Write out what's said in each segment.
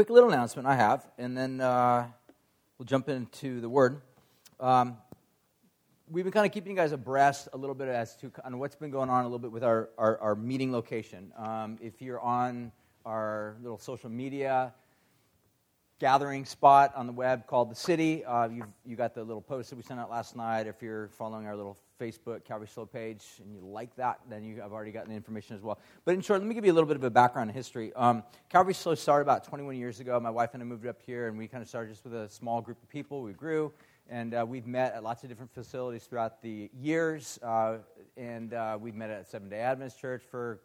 quick little announcement I have, and then uh, we'll jump into the word. Um, we've been kind of keeping you guys abreast a little bit as to of what's been going on a little bit with our, our, our meeting location. Um, if you're on our little social media gathering spot on the web called The City, uh, you've, you got the little post that we sent out last night. If you're following our little Facebook Calvary SLO page and you like that, then you have already gotten the information as well. But in short, let me give you a little bit of a background history. Um, Calvary SLO started about 21 years ago. My wife and I moved up here, and we kind of started just with a small group of people. We grew, and uh, we've met at lots of different facilities throughout the years. Uh, and uh, we've met at Seven Day Adventist Church for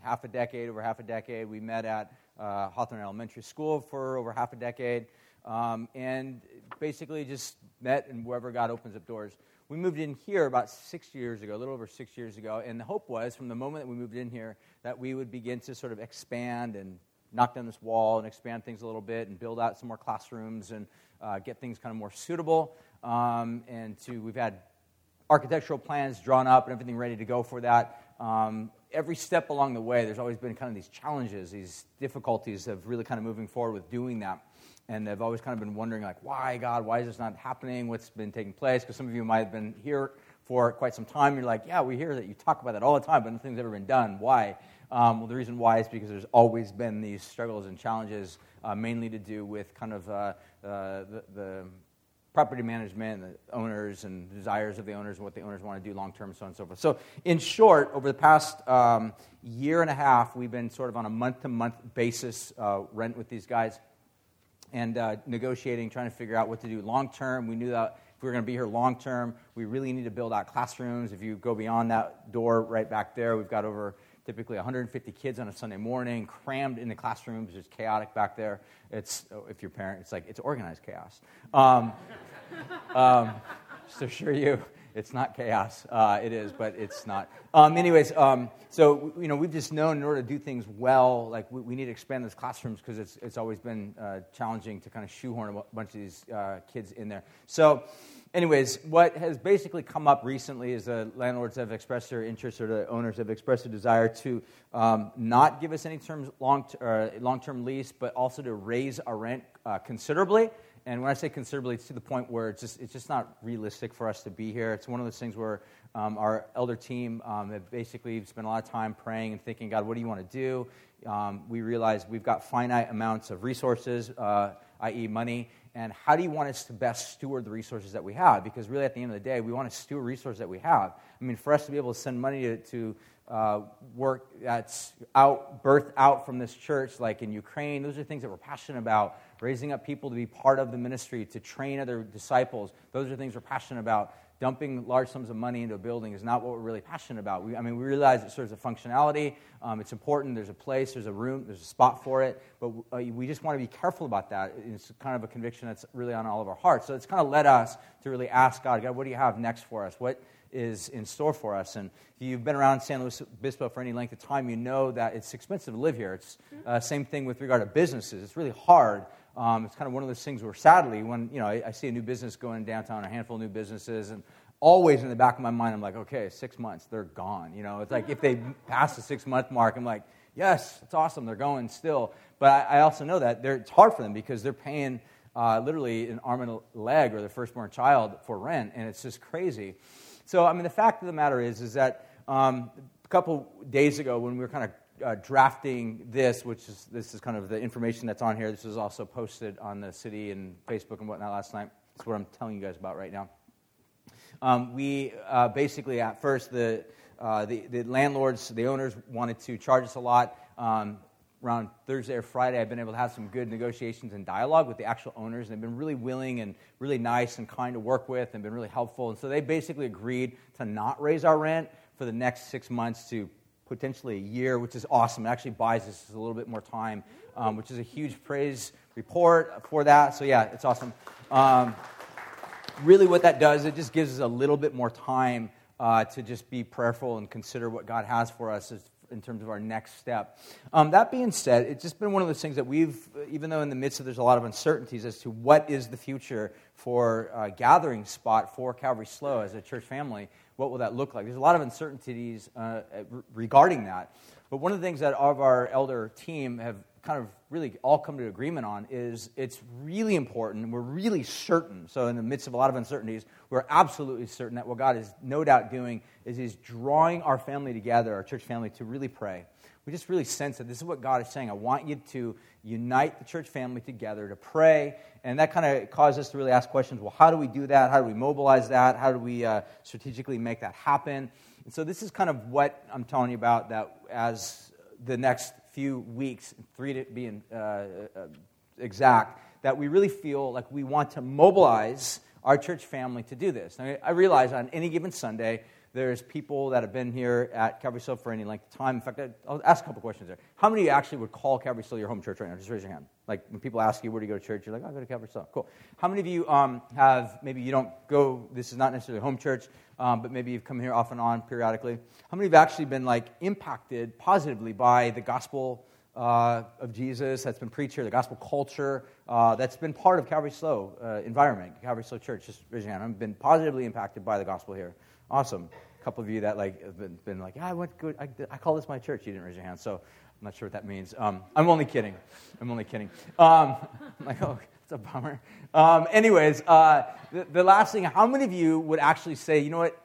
half a decade, over half a decade. We met at uh, Hawthorne Elementary School for over half a decade. Um, and basically just met and wherever God opens up doors. We moved in here about six years ago, a little over six years ago, and the hope was from the moment that we moved in here that we would begin to sort of expand and knock down this wall and expand things a little bit and build out some more classrooms and uh, get things kind of more suitable. Um, and to we've had architectural plans drawn up and everything ready to go for that. Um, every step along the way, there's always been kind of these challenges, these difficulties of really kind of moving forward with doing that. And they've always kind of been wondering, like, why, God, why is this not happening? What's been taking place? Because some of you might have been here for quite some time. You're like, yeah, we hear that you talk about that all the time, but nothing's ever been done. Why? Um, well, the reason why is because there's always been these struggles and challenges, uh, mainly to do with kind of uh, uh, the, the property management, and the owners, and desires of the owners, and what the owners want to do long term, so on and so forth. So, in short, over the past um, year and a half, we've been sort of on a month to month basis uh, rent with these guys and uh, negotiating, trying to figure out what to do long term. We knew that if we were going to be here long term, we really need to build out classrooms. If you go beyond that door right back there, we've got over typically 150 kids on a Sunday morning, crammed in the classrooms. It's chaotic back there. It's, oh, if you're a parent, it's like, it's organized chaos. Um, um, just to assure you, it's not chaos. Uh, it is, but it's not. Um, anyways, um, so you know, we've just known in order to do things well, like we, we need to expand those classrooms because it's it's always been uh, challenging to kind of shoehorn a bunch of these uh, kids in there. So anyways, what has basically come up recently is the landlords have expressed their interest, or the owners have expressed a desire to um, not give us any terms long uh, long term lease, but also to raise our rent uh, considerably. And when I say considerably, it's to the point where it's just, it's just not realistic for us to be here. It's one of those things where um, our elder team um, have basically spent a lot of time praying and thinking, God, what do you want to do? Um, we realize we've got finite amounts of resources, uh, i.e., money, and how do you want us to best steward the resources that we have? Because really, at the end of the day, we want to steward resources that we have. I mean, for us to be able to send money to, to uh, work that's out, birthed out from this church, like in Ukraine, those are things that we're passionate about. Raising up people to be part of the ministry, to train other disciples, those are things we're passionate about dumping large sums of money into a building is not what we're really passionate about. We, I mean, we realize it serves a functionality. Um, it's important. There's a place, there's a room, there's a spot for it. But uh, we just want to be careful about that. It's kind of a conviction that's really on all of our hearts. So it's kind of led us to really ask God, God, what do you have next for us? What is in store for us? And if you've been around San Luis Obispo for any length of time, you know that it's expensive to live here. It's uh, same thing with regard to businesses. It's really hard um, it's kind of one of those things where, sadly, when you know I, I, see a new business going downtown, a handful of new businesses, and always in the back of my mind, I'm like, okay, six months, they're gone. You know, it's like if they pass the six month mark, I'm like, yes, it's awesome, they're going still. But I, I also know that it's hard for them because they're paying uh, literally an arm and a leg or their firstborn child for rent, and it's just crazy. So, I mean, the fact of the matter is, is that um, a couple days ago when we were kind of uh, drafting this, which is this is kind of the information that's on here. This was also posted on the city and Facebook and whatnot last night. That's what I'm telling you guys about right now. Um, we uh, basically at first the, uh, the, the landlords, the owners wanted to charge us a lot. Um, around Thursday or Friday, I've been able to have some good negotiations and dialogue with the actual owners. They've been really willing and really nice and kind to work with and been really helpful. And so they basically agreed to not raise our rent for the next six months to potentially a year, which is awesome. It actually buys us a little bit more time, um, which is a huge praise report for that. So, yeah, it's awesome. Um, really, what that does, it just gives us a little bit more time uh, to just be prayerful and consider what God has for us as, in terms of our next step. Um, that being said, it's just been one of those things that we've, even though in the midst of there's a lot of uncertainties as to what is the future for a gathering spot for Calvary SLO as a church family, what will that look like? There's a lot of uncertainties uh, regarding that. But one of the things that all of our elder team have kind of really all come to agreement on is it's really important. We're really certain. So, in the midst of a lot of uncertainties, we're absolutely certain that what God is no doubt doing is He's drawing our family together, our church family, to really pray. We just really sense that this is what God is saying. I want you to unite the church family together to pray. And that kind of caused us to really ask questions well, how do we do that? How do we mobilize that? How do we uh, strategically make that happen? And so, this is kind of what I'm telling you about that as the next few weeks, three to be uh, uh, exact, that we really feel like we want to mobilize our church family to do this. Now, I realize on any given Sunday, there's people that have been here at Calvary SLO for any length of time. In fact, I'll ask a couple questions there. How many of you actually would call Calvary SLO your home church right now? Just raise your hand. Like when people ask you, where do you go to church? You're like, I go to Calvary SLO. Cool. How many of you um, have, maybe you don't go, this is not necessarily home church, um, but maybe you've come here off and on periodically. How many have actually been like impacted positively by the gospel uh, of Jesus that's been preached here, the gospel culture uh, that's been part of Calvary SLO uh, environment, Calvary SLO Church? Just raise your hand. I've been positively impacted by the gospel here. Awesome. A couple of you that like have been, been like, yeah, I went good. I, I, call this my church. You didn't raise your hand, so I'm not sure what that means. Um, I'm only kidding. I'm only kidding. Um, I'm like, oh, it's a bummer. Um, anyways, uh, the, the last thing, how many of you would actually say, you know what?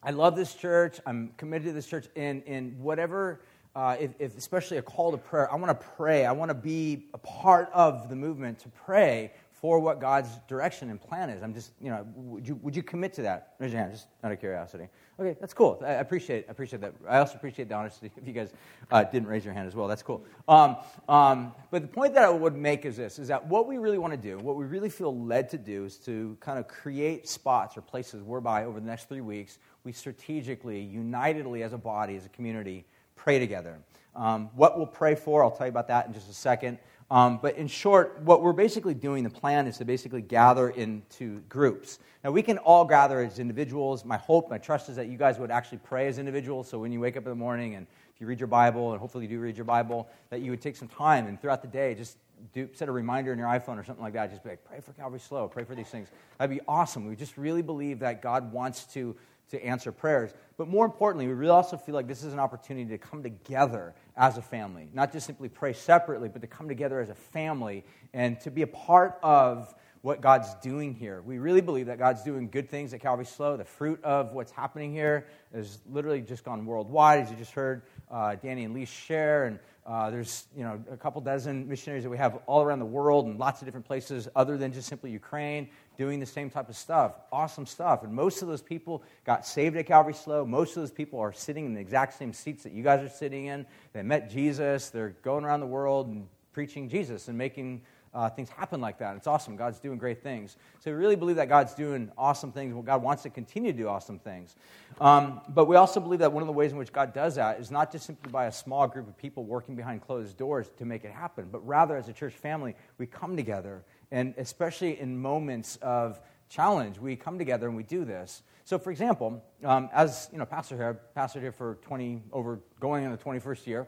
I love this church. I'm committed to this church. In in whatever, uh, if, if especially a call to prayer, I want to pray. I want to be a part of the movement to pray for what God's direction and plan is. I'm just, you know, would you, would you commit to that? Raise your hand, just out of curiosity. Okay, that's cool. I appreciate, I appreciate that. I also appreciate the honesty if you guys uh, didn't raise your hand as well. That's cool. Um, um, but the point that I would make is this, is that what we really want to do, what we really feel led to do is to kind of create spots or places whereby over the next three weeks, we strategically, unitedly as a body, as a community, pray together. Um, what we'll pray for, I'll tell you about that in just a second. Um, but in short, what we're basically doing, the plan is to basically gather into groups. Now, we can all gather as individuals. My hope, my trust is that you guys would actually pray as individuals. So when you wake up in the morning and if you read your Bible, and hopefully you do read your Bible, that you would take some time and throughout the day just do, set a reminder in your iPhone or something like that. Just be like, pray for Calvary SLO, pray for these things. That'd be awesome. We just really believe that God wants to to answer prayers. But more importantly, we really also feel like this is an opportunity to come together as a family, not just simply pray separately, but to come together as a family and to be a part of what God's doing here. We really believe that God's doing good things at Calvary SLO. The fruit of what's happening here has literally just gone worldwide, as you just heard uh, Danny and Lee share. And uh, there's you know a couple dozen missionaries that we have all around the world and lots of different places other than just simply Ukraine doing the same type of stuff. Awesome stuff. And most of those people got saved at Calvary SLO. Most of those people are sitting in the exact same seats that you guys are sitting in. They met Jesus. They're going around the world and preaching Jesus and making uh, things happen like that. It's awesome. God's doing great things. So we really believe that God's doing awesome things. Well, God wants to continue to do awesome things. Um, but we also believe that one of the ways in which God does that is not just simply by a small group of people working behind closed doors to make it happen, but rather as a church family, we come together and especially in moments of challenge, we come together and we do this. So, for example, um, as you know, pastor here, pastor here for 20 over going in the 21st year.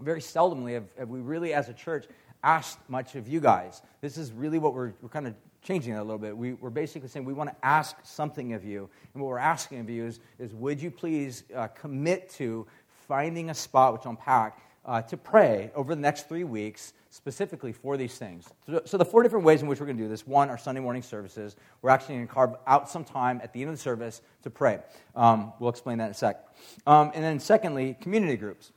Very seldomly have, have we really, as a church, asked much of you guys. This is really what we're, we're kind of changing a little bit. We, are basically saying we want to ask something of you. And what we're asking of you is, is would you please uh, commit to finding a spot, which I'll unpack, uh, to pray over the next three weeks specifically for these things. So, so, the four different ways in which we're going to do this one, our Sunday morning services. We're actually going to carve out some time at the end of the service to pray. Um, we'll explain that in a sec. Um, and then, secondly, community groups.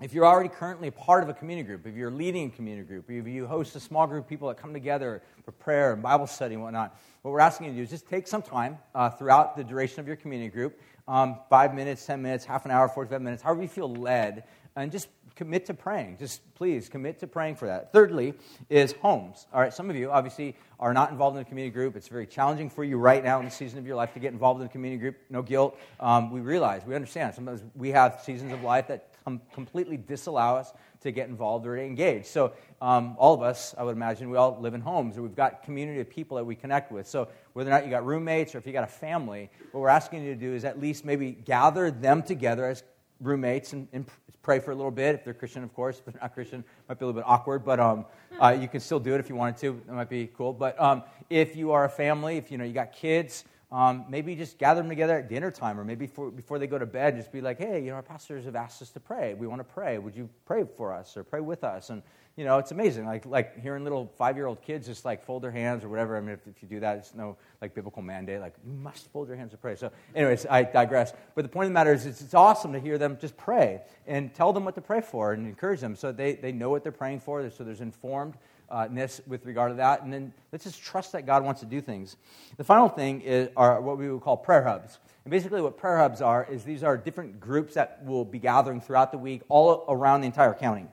If you're already currently a part of a community group, if you're leading a community group, if you host a small group of people that come together for prayer and Bible study and whatnot, what we're asking you to do is just take some time uh, throughout the duration of your community group um, five minutes, 10 minutes, half an hour, 45 minutes, however you feel led and just commit to praying. Just please commit to praying for that. Thirdly, is homes. All right, some of you obviously are not involved in a community group. It's very challenging for you right now in the season of your life to get involved in a community group. No guilt. Um, we realize, we understand. Sometimes we have seasons of life that com- completely disallow us to get involved or to engage. So, um, all of us, I would imagine, we all live in homes or we've got community of people that we connect with. So, whether or not you got roommates or if you got a family, what we're asking you to do is at least maybe gather them together as roommates and, and, pray for a little bit. If they're Christian, of course. If they're not Christian, might be a little bit awkward, but um, uh, you can still do it if you wanted to. That might be cool. But um, if you are a family, if you know you got kids, um, maybe just gather them together at dinner time or maybe for, before they go to bed, just be like, hey, you know, our pastors have asked us to pray. We want to pray. Would you pray for us or pray with us? And, you know, it's amazing. Like, like hearing little five year old kids just like fold their hands or whatever. I mean, if, if you do that, it's no like biblical mandate. Like, you must fold your hands to pray. So, anyways, I digress. But the point of the matter is, it's, it's awesome to hear them just pray and tell them what to pray for and encourage them so they, they know what they're praying for, so there's informed ness with regard to that. And then let's just trust that God wants to do things. The final thing is, are what we would call prayer hubs. And basically, what prayer hubs are is these are different groups that will be gathering throughout the week all around the entire county.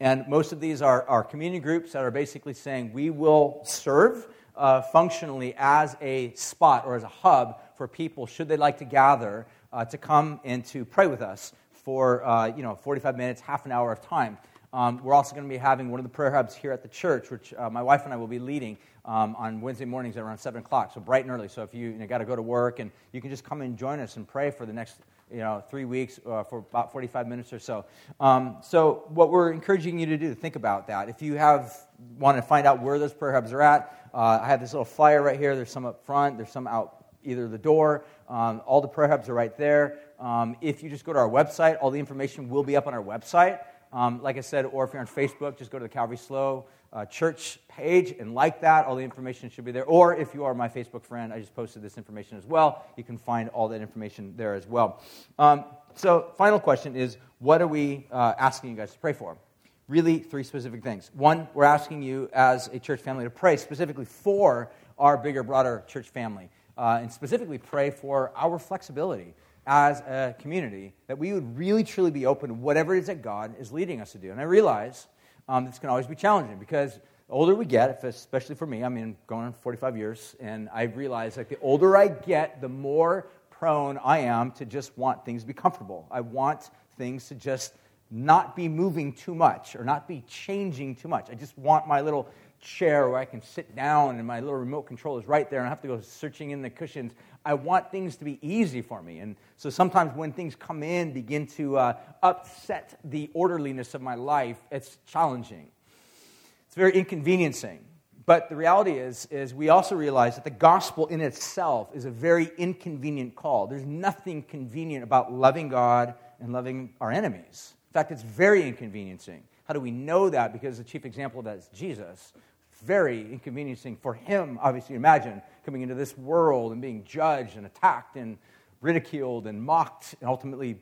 And most of these are, are community groups that are basically saying we will serve uh, functionally as a spot or as a hub for people, should they like to gather, uh, to come and to pray with us for uh, you know 45 minutes, half an hour of time. Um, we're also going to be having one of the prayer hubs here at the church, which uh, my wife and I will be leading um, on Wednesday mornings at around 7 o'clock, so bright and early. So if you, you know, got to go to work, and you can just come and join us and pray for the next you know, three weeks uh, for about 45 minutes or so. Um, so what we're encouraging you to do, think about that. If you have want to find out where those prayer hubs are at, uh, I have this little flyer right here. There's some up front. There's some out either the door. Um, all the prayer hubs are right there. Um, if you just go to our website, all the information will be up on our website. Um, like I said, or if you're on Facebook, just go to the Calvary SLO uh, church page and like that. All the information should be there. Or if you are my Facebook friend, I just posted this information as well. You can find all that information there as well. Um, so, final question is what are we uh, asking you guys to pray for? Really, three specific things. One, we're asking you as a church family to pray specifically for our bigger, broader church family, uh, and specifically pray for our flexibility as a community, that we would really truly be open to whatever it is that God is leading us to do. And I realize um, this can always be challenging because the older we get, especially for me, I mean, going on 45 years, and I've realized like the older I get, the more prone I am to just want things to be comfortable. I want things to just not be moving too much or not be changing too much. I just want my little chair where I can sit down and my little remote control is right there and I have to go searching in the cushions. I want things to be easy for me. And so sometimes when things come in, begin to uh, upset the orderliness of my life, it's challenging. It's very inconveniencing. But the reality is, is we also realize that the gospel in itself is a very inconvenient call. There's nothing convenient about loving God and loving our enemies. In fact, it's very inconveniencing. How do we know that? Because the chief example of that is Jesus, very inconveniencing for him, obviously, imagine coming into this world and being judged and attacked and ridiculed and mocked and ultimately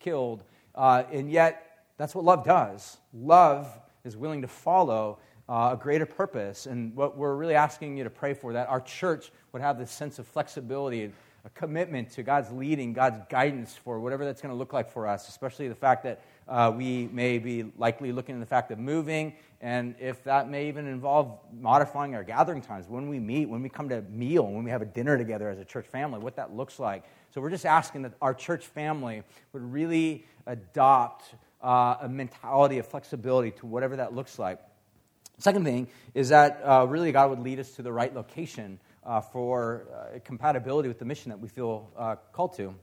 killed. Uh, and yet, that's what love does. Love is willing to follow uh, a greater purpose. And what we're really asking you to pray for, that our church would have this sense of flexibility, a commitment to God's leading, God's guidance for whatever that's going to look like for us, especially the fact that uh, we may be likely looking at the fact of moving, and if that may even involve modifying our gathering times, when we meet, when we come to a meal, when we have a dinner together as a church family, what that looks like. So we're just asking that our church family would really adopt uh, a mentality of flexibility to whatever that looks like. Second thing is that uh, really God would lead us to the right location uh, for uh, compatibility with the mission that we feel uh, called to.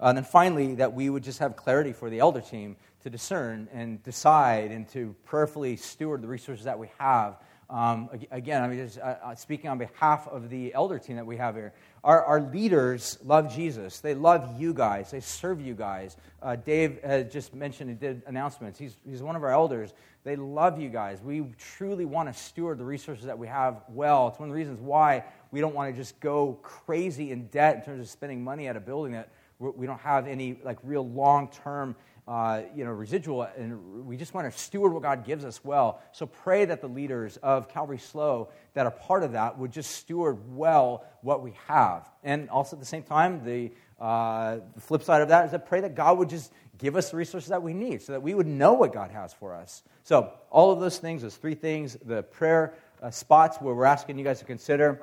Uh, and then finally, that we would just have clarity for the elder team to discern and decide and to prayerfully steward the resources that we have. Um, again, I mean, just, uh, uh, speaking on behalf of the elder team that we have here, our, our leaders love Jesus. They love you guys. They serve you guys. Uh, Dave just mentioned, he did announcements. He's, he's one of our elders. They love you guys. We truly want to steward the resources that we have well. It's one of the reasons why we don't want to just go crazy in debt in terms of spending money at a building that we don't have any like real long-term uh, you know, residual, and we just want to steward what God gives us well. So pray that the leaders of Calvary SLO that are part of that would just steward well what we have. And also at the same time, the, uh, the flip side of that is that pray that God would just give us the resources that we need so that we would know what God has for us. So all of those things, those three things, the prayer uh, spots where we're asking you guys to consider.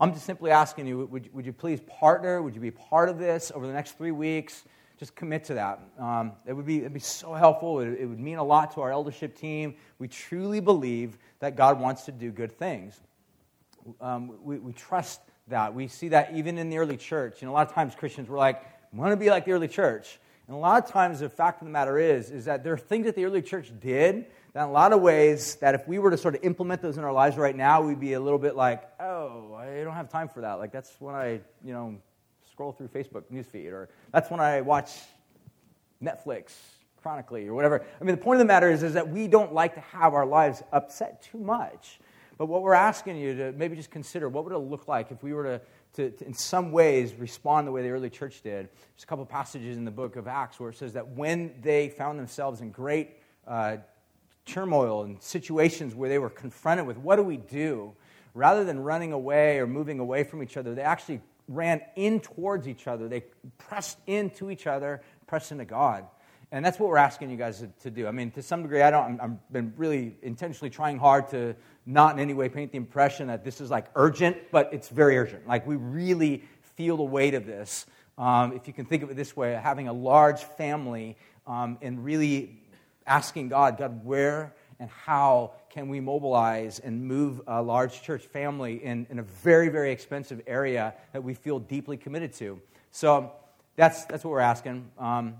I'm just simply asking you, would, would you please partner? Would you be part of this over the next three weeks? Just commit to that. Um, it would be, it'd be so helpful. It, it would mean a lot to our eldership team. We truly believe that God wants to do good things. Um, we, we trust that. We see that even in the early church. And a lot of times Christians were like, I want to be like the early church. And a lot of times the fact of the matter is, is that there are things that the early church did that in a lot of ways, that if we were to sort of implement those in our lives right now, we'd be a little bit like, oh, I don't have time for that. Like, that's when I, you know, scroll through Facebook newsfeed, or that's when I watch Netflix chronically, or whatever. I mean, the point of the matter is, is that we don't like to have our lives upset too much. But what we're asking you to maybe just consider what would it look like if we were to to, to, in some ways, respond the way the early church did. There's a couple passages in the book of Acts where it says that when they found themselves in great uh, turmoil and situations where they were confronted with what do we do, rather than running away or moving away from each other, they actually ran in towards each other. They pressed into each other, pressed into God. And that's what we're asking you guys to, to do. I mean, to some degree, I don't, I've been really intentionally trying hard to not in any way paint the impression that this is like urgent, but it's very urgent. Like, we really feel the weight of this. Um, if you can think of it this way, having a large family um, and really asking God, God, where and how can we mobilize and move a large church family in, in a very, very expensive area that we feel deeply committed to? So that's, that's what we're asking. Um,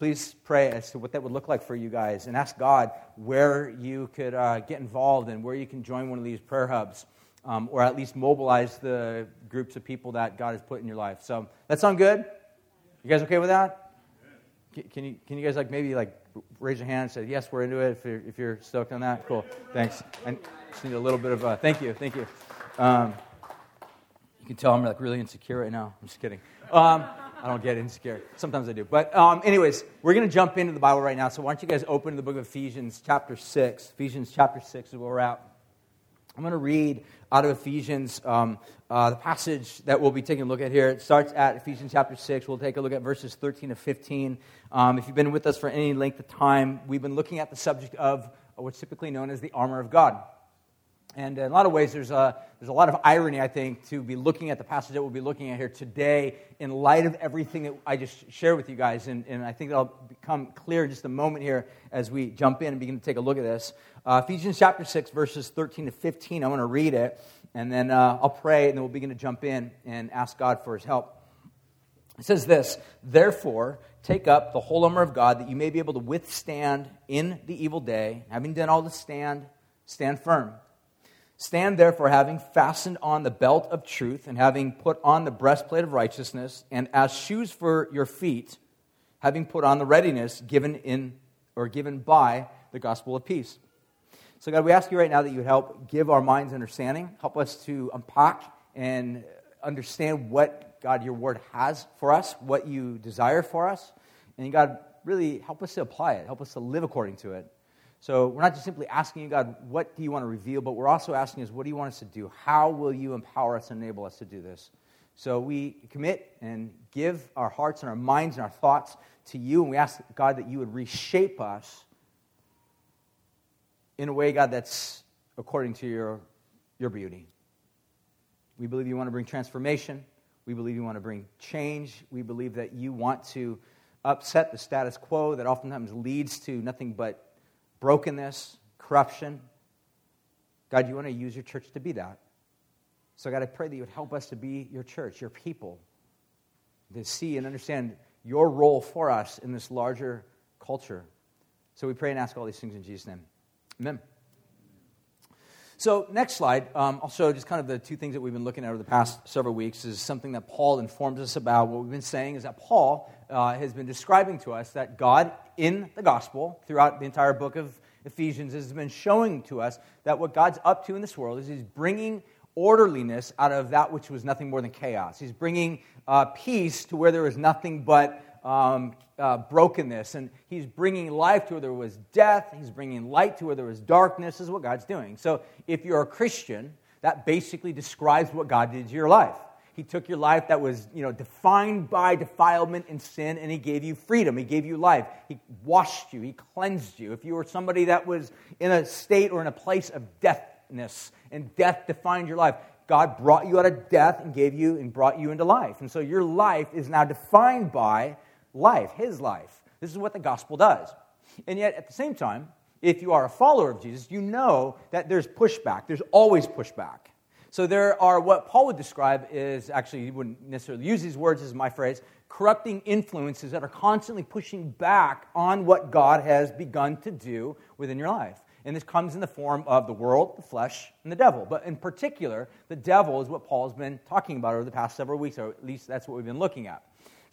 please pray as to what that would look like for you guys and ask God where you could uh, get involved and where you can join one of these prayer hubs um, or at least mobilize the groups of people that God has put in your life. So that sound good? You guys okay with that? Can you, can you guys like maybe like raise your hand and say, yes, we're into it if you're, if you're stoked on that? Cool. Thanks. I just need a little bit of a, thank you, thank you. Um, you can tell I'm like really insecure right now. I'm just kidding. Um, I don't get insecure. Sometimes I do. But, um, anyways, we're going to jump into the Bible right now. So, why don't you guys open the book of Ephesians, chapter 6. Ephesians, chapter 6 is where we're at. I'm going to read out of Ephesians um, uh, the passage that we'll be taking a look at here. It starts at Ephesians chapter 6. We'll take a look at verses 13 to 15. Um, if you've been with us for any length of time, we've been looking at the subject of what's typically known as the armor of God. And in a lot of ways, there's a, there's a lot of irony, I think, to be looking at the passage that we'll be looking at here today in light of everything that I just shared with you guys. And, and I think that'll become clear in just a moment here as we jump in and begin to take a look at this. Uh, Ephesians chapter 6, verses 13 to 15. I want to read it, and then uh, I'll pray, and then we'll begin to jump in and ask God for his help. It says this Therefore, take up the whole armor of God that you may be able to withstand in the evil day. Having done all to stand, stand firm. Stand therefore, having fastened on the belt of truth, and having put on the breastplate of righteousness, and as shoes for your feet, having put on the readiness given in or given by the gospel of peace. So, God, we ask you right now that you would help give our minds understanding, help us to unpack and understand what, God, your word has for us, what you desire for us. And, God, really help us to apply it, help us to live according to it. So we're not just simply asking you, God, what do you want to reveal, but we're also asking is, what do you want us to do? How will you empower us and enable us to do this? So we commit and give our hearts and our minds and our thoughts to you, and we ask, God, that you would reshape us in a way, God, that's according to your, your beauty. We believe you want to bring transformation. We believe you want to bring change. We believe that you want to upset the status quo that oftentimes leads to nothing but brokenness, corruption. God, you want to use your church to be that. So, God, I pray that you would help us to be your church, your people, to see and understand your role for us in this larger culture. So we pray and ask all these things in Jesus' name. Amen. So, next slide, um, I'll show just kind of the two things that we've been looking at over the past several weeks is something that Paul informs us about. What we've been saying is that Paul uh, has been describing to us that God, in the gospel, throughout the entire book of Ephesians, has been showing to us that what God's up to in this world is He's bringing orderliness out of that which was nothing more than chaos. He's bringing uh, peace to where there was nothing but um, uh, brokenness. And he's bringing life to where there was death. He's bringing light to where there was darkness, is what God's doing. So if you're a Christian, that basically describes what God did to your life. He took your life that was, you know, defined by defilement and sin, and he gave you freedom. He gave you life. He washed you. He cleansed you. If you were somebody that was in a state or in a place of deathness, and death defined your life, God brought you out of death and gave you and brought you into life. And so your life is now defined by life, his life. This is what the gospel does. And yet, at the same time, if you are a follower of Jesus, you know that there's pushback. There's always pushback. So there are what Paul would describe is actually, he wouldn't necessarily use these words as my phrase, corrupting influences that are constantly pushing back on what God has begun to do within your life. And this comes in the form of the world, the flesh, and the devil. But in particular, the devil is what Paul's been talking about over the past several weeks, or at least that's what we've been looking at.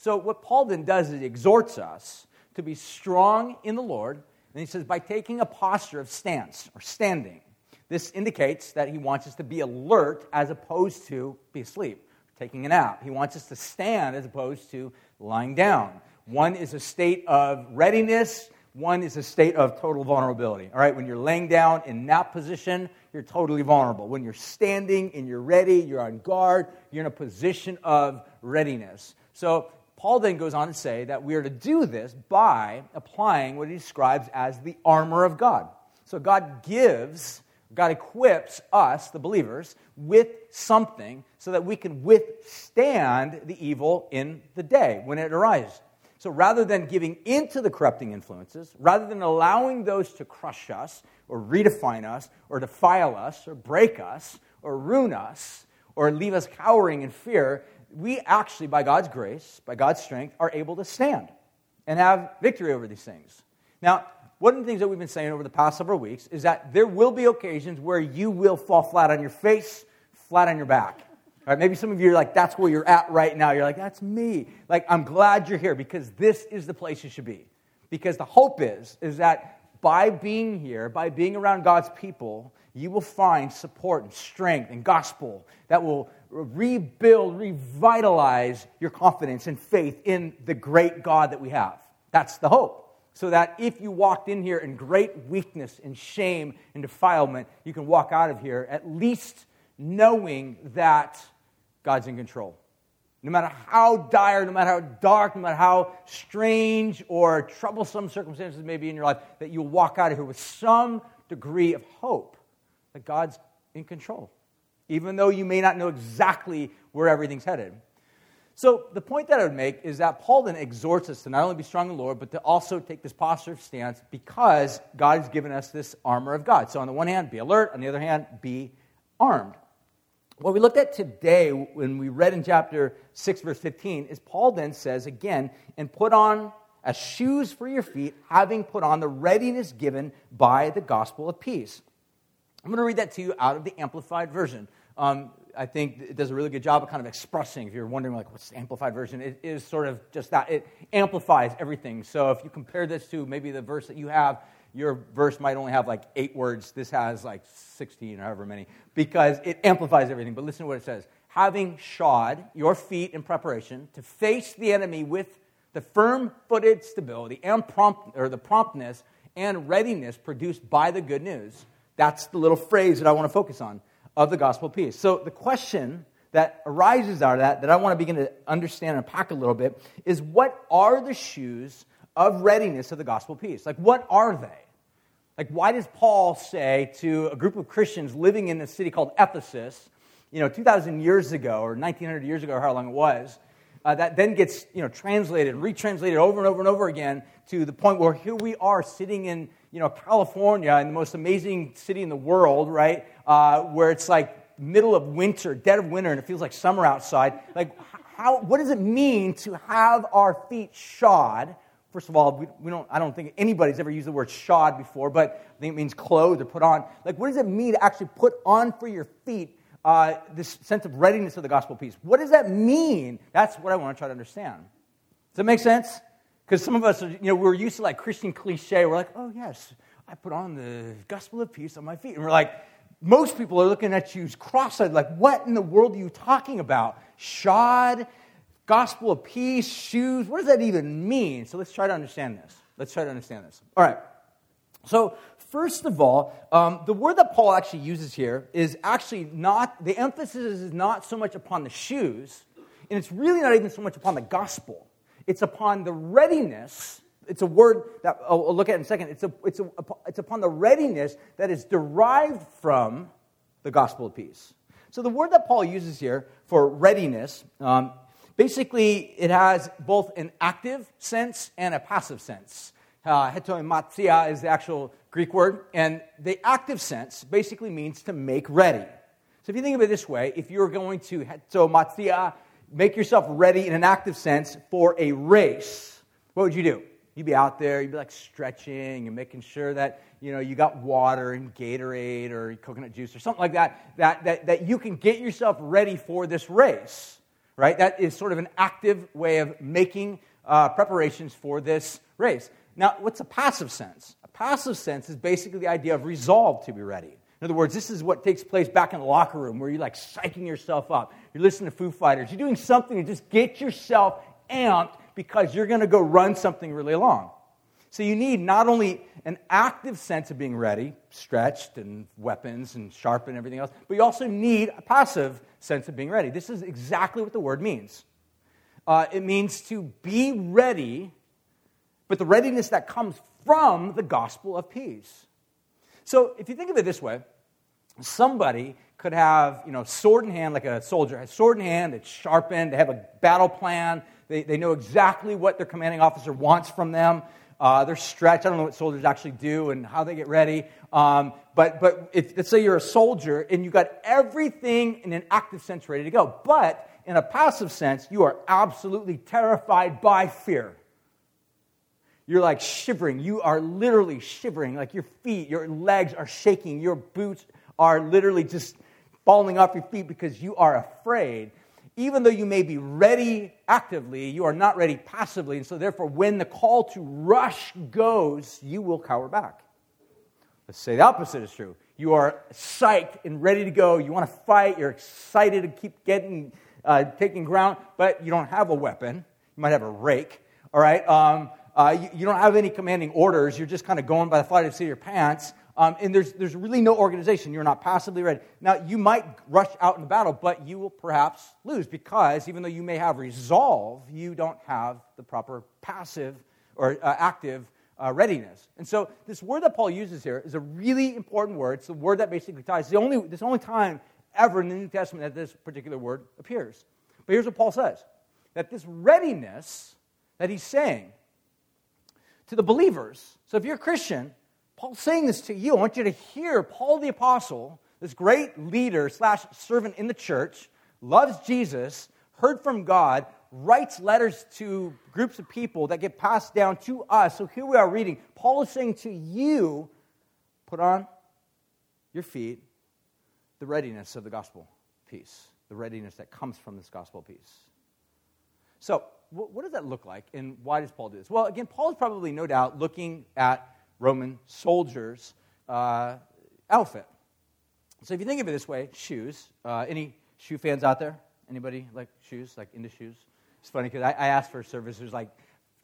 So, what Paul then does is he exhorts us to be strong in the Lord. And he says, by taking a posture of stance or standing. This indicates that he wants us to be alert as opposed to be asleep, taking a nap. He wants us to stand as opposed to lying down. One is a state of readiness, one is a state of total vulnerability. All right, when you're laying down in nap position, you're totally vulnerable. When you're standing and you're ready, you're on guard, you're in a position of readiness. So Paul then goes on to say that we are to do this by applying what he describes as the armor of God. So God gives, God equips us, the believers, with something so that we can withstand the evil in the day when it arises. So rather than giving into the corrupting influences, rather than allowing those to crush us or redefine us or defile us or break us or ruin us or leave us cowering in fear, we actually, by God's grace, by God's strength, are able to stand and have victory over these things. Now, one of the things that we've been saying over the past several weeks is that there will be occasions where you will fall flat on your face, flat on your back. All right, maybe some of you are like, that's where you're at right now. You're like, that's me. Like, I'm glad you're here because this is the place you should be. Because the hope is, is that by being here, by being around God's people, you will find support and strength and gospel that will rebuild, revitalize your confidence and faith in the great God that we have. That's the hope. So that if you walked in here in great weakness and shame and defilement, you can walk out of here at least knowing that God's in control. No matter how dire, no matter how dark, no matter how strange or troublesome circumstances may be in your life, that you'll walk out of here with some degree of hope that God's in control even though you may not know exactly where everything's headed. So, the point that I would make is that Paul then exhorts us to not only be strong in the Lord, but to also take this posture of stance because God has given us this armor of God. So, on the one hand, be alert, on the other hand, be armed. What we looked at today when we read in chapter 6, verse 15, is Paul then says again, and put on as shoes for your feet, having put on the readiness given by the gospel of peace. I'm going to read that to you out of the Amplified Version. Um, I think it does a really good job of kind of expressing. If you're wondering, like, what's the amplified version? It is sort of just that. It amplifies everything. So if you compare this to maybe the verse that you have, your verse might only have like eight words. This has like 16 or however many because it amplifies everything. But listen to what it says Having shod your feet in preparation to face the enemy with the firm footed stability and prompt, or the promptness and readiness produced by the good news that's the little phrase that I want to focus on of the gospel peace. So the question that arises out of that, that I want to begin to understand and unpack a little bit, is what are the shoes of readiness of the gospel peace? Like, what are they? Like, why does Paul say to a group of Christians living in a city called Ephesus, you know, 2,000 years ago or 1,900 years ago, or how long it was, uh, that then gets, you know, translated retranslated over and over and over again to the point where here we are sitting in you know, California, in the most amazing city in the world, right? Uh, where it's like middle of winter, dead of winter, and it feels like summer outside. Like, how, what does it mean to have our feet shod? First of all, we, we, don't, I don't think anybody's ever used the word shod before, but I think it means clothed or put on. Like, what does it mean to actually put on for your feet uh, this sense of readiness of the gospel peace? What does that mean? That's what I want to try to understand. Does that make sense? Because some of us, you know, we're used to like Christian cliche. We're like, oh, yes, I put on the gospel of peace on my feet. And we're like, most people are looking at you cross eyed, like, what in the world are you talking about? Shod, gospel of peace, shoes. What does that even mean? So let's try to understand this. Let's try to understand this. All right. So, first of all, um, the word that Paul actually uses here is actually not, the emphasis is not so much upon the shoes, and it's really not even so much upon the gospel. It's upon the readiness. It's a word that I'll look at in a second. It's, a, it's, a, it's upon the readiness that is derived from the gospel of peace. So the word that Paul uses here for readiness, um, basically it has both an active sense and a passive sense. Uh, hetoimatia is the actual Greek word, and the active sense basically means to make ready. So if you think of it this way, if you're going to hetomatia make yourself ready in an active sense for a race, what would you do? You'd be out there, you'd be like stretching and making sure that, you know, you got water and Gatorade or coconut juice or something like that, that, that, that you can get yourself ready for this race, right? That is sort of an active way of making uh, preparations for this race. Now, what's a passive sense? A passive sense is basically the idea of resolve to be ready. In other words, this is what takes place back in the locker room where you're like psyching yourself up. You're listening to Foo Fighters. You're doing something to just get yourself amped because you're going to go run something really long. So you need not only an active sense of being ready, stretched and weapons and sharp and everything else, but you also need a passive sense of being ready. This is exactly what the word means. Uh, it means to be ready, but the readiness that comes from the gospel of peace. So if you think of it this way, somebody could have, you know, sword in hand, like a soldier has sword in hand, it's sharpened, they have a battle plan, they, they know exactly what their commanding officer wants from them. Uh, they're stretched. I don't know what soldiers actually do and how they get ready. Um, but but if, let's say you're a soldier and you've got everything in an active sense ready to go. But in a passive sense, you are absolutely terrified by fear. You're like shivering. You are literally shivering. Like your feet, your legs are shaking. Your boots are literally just falling off your feet because you are afraid even though you may be ready actively, you are not ready passively. And so, therefore, when the call to rush goes, you will cower back. Let's say the opposite is true. You are psyched and ready to go. You want to fight. You're excited to keep getting, uh, taking ground, but you don't have a weapon. You might have a rake, all right? Um, uh, you, you, don't have any commanding orders. You're just kind of going by the flight of your pants. Um, and there's, there's really no organization. You're not passively ready. Now, you might rush out in the battle, but you will perhaps lose because even though you may have resolve, you don't have the proper passive or uh, active uh, readiness. And so, this word that Paul uses here is a really important word. It's the word that basically ties. It's the only, the only time ever in the New Testament that this particular word appears. But here's what Paul says that this readiness that he's saying to the believers, so if you're a Christian, Paul's saying this to you. I want you to hear Paul the Apostle, this great leader slash servant in the church, loves Jesus, heard from God, writes letters to groups of people that get passed down to us. So here we are reading. Paul is saying to you, put on your feet the readiness of the gospel peace, the readiness that comes from this gospel peace. So, what does that look like, and why does Paul do this? Well, again, Paul is probably, no doubt, looking at Roman soldiers' uh, outfit. So if you think of it this way, shoes. Uh, any shoe fans out there? Anybody like shoes, like into shoes? It's funny because I, I, asked for a service. There's like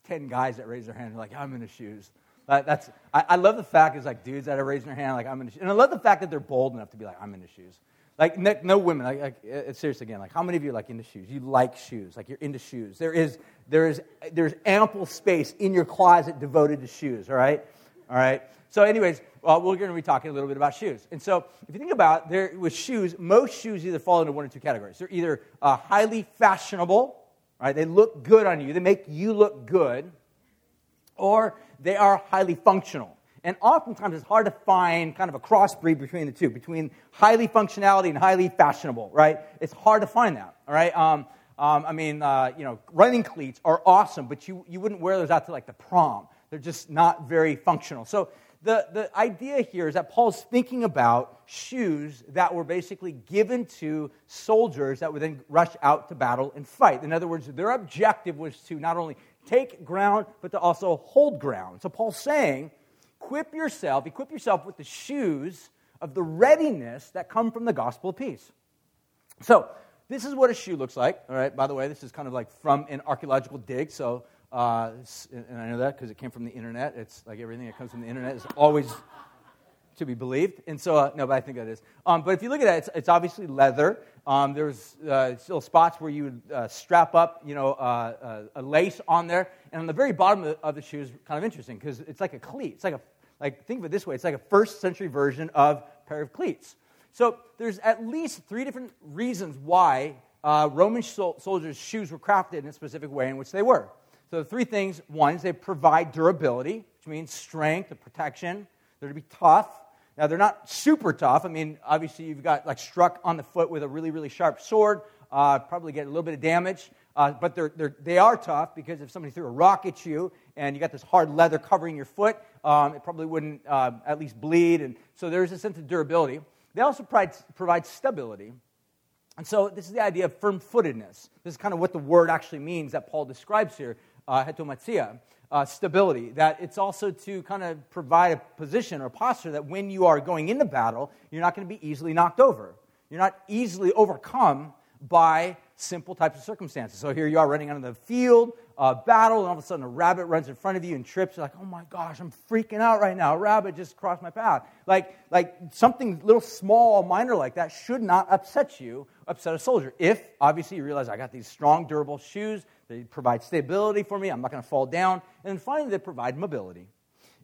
10 guys that raise their hand. They're like, I'm into shoes. That, that's, I, I, love the fact it's like dudes that are raising their hand, like, I'm into shoes. And I love the fact that they're bold enough to be like, I'm into shoes. Like, no, women, like, like uh, uh, it's serious again. Like, how many of you are like into shoes? You like shoes. Like, you're into shoes. There is, there is, there's ample space in your closet devoted to shoes, all right? All right? So, anyways, well, we're going to be talking a little bit about shoes. And so, if you think about there with shoes, most shoes either fall into one or two categories. They're either uh, highly fashionable, right? They look good on you, they make you look good, or they are highly functional. And oftentimes it's hard to find kind of a crossbreed between the two, between highly functionality and highly fashionable, right? It's hard to find that, all right? Um, um, I mean, uh, you know, running cleats are awesome, but you, you wouldn't wear those out to like the prom. They're just not very functional. So the, the idea here is that Paul's thinking about shoes that were basically given to soldiers that would then rush out to battle and fight. In other words, their objective was to not only take ground, but to also hold ground. So Paul's saying, equip yourself, equip yourself with the shoes of the readiness that come from the gospel of peace. So, this is what a shoe looks like. All right, by the way, this is kind of like from an archaeological dig. So, uh, and I know that because it came from the internet. It's like everything that comes from the internet is always to be believed. And so, uh, no, but I think that is. Um, but if you look at that, it's, it's obviously leather. Um, there's uh, still spots where you would uh, strap up, you know, uh, uh, a lace on there. And on the very bottom of the, of the shoe is kind of interesting because it's like a cleat. It's like a, like, think of it this way. It's like a first century version of pair of cleats. So there's at least three different reasons why Roman soldiers' shoes were crafted in a specific way in which they were. So the three things, one is they provide durability, which means strength and protection. They're to be tough. Now, they're not super tough. I mean, obviously, you've got like struck on the foot with a really, really sharp sword, uh, probably get a little bit of damage. Uh, but they're, they're, they are tough because if somebody threw a rock at you and you got this hard leather covering your foot. Um, it probably wouldn't uh, at least bleed. And so there's a sense of durability. They also provide, provide stability. And so this is the idea of firm footedness. This is kind of what the word actually means that Paul describes here, uh, hetomatia, uh, stability. That it's also to kind of provide a position or posture that when you are going into battle, you're not going to be easily knocked over. You're not easily overcome by simple types of circumstances. So here you are running out the field, uh, battle, and all of a sudden a rabbit runs in front of you and trips. You're like, oh my gosh, I'm freaking out right now. A rabbit just crossed my path. Like, like something little small, minor like that should not upset you, upset a soldier. If, obviously, you realize I got these strong, durable shoes, they provide stability for me, I'm not going to fall down. And then finally, they provide mobility.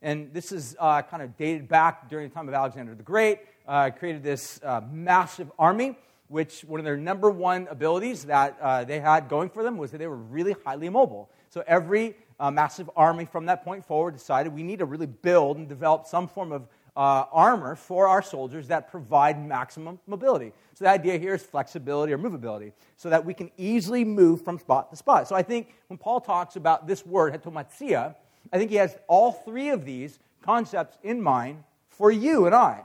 And this is uh, kind of dated back during the time of Alexander the Great, uh, created this uh, massive army which one of their number one abilities that uh, they had going for them was that they were really highly mobile. So every uh, massive army from that point forward decided we need to really build and develop some form of uh, armor for our soldiers that provide maximum mobility. So the idea here is flexibility or movability, so that we can easily move from spot to spot. So I think when Paul talks about this word, hetomatia, I think he has all three of these concepts in mind for you and I.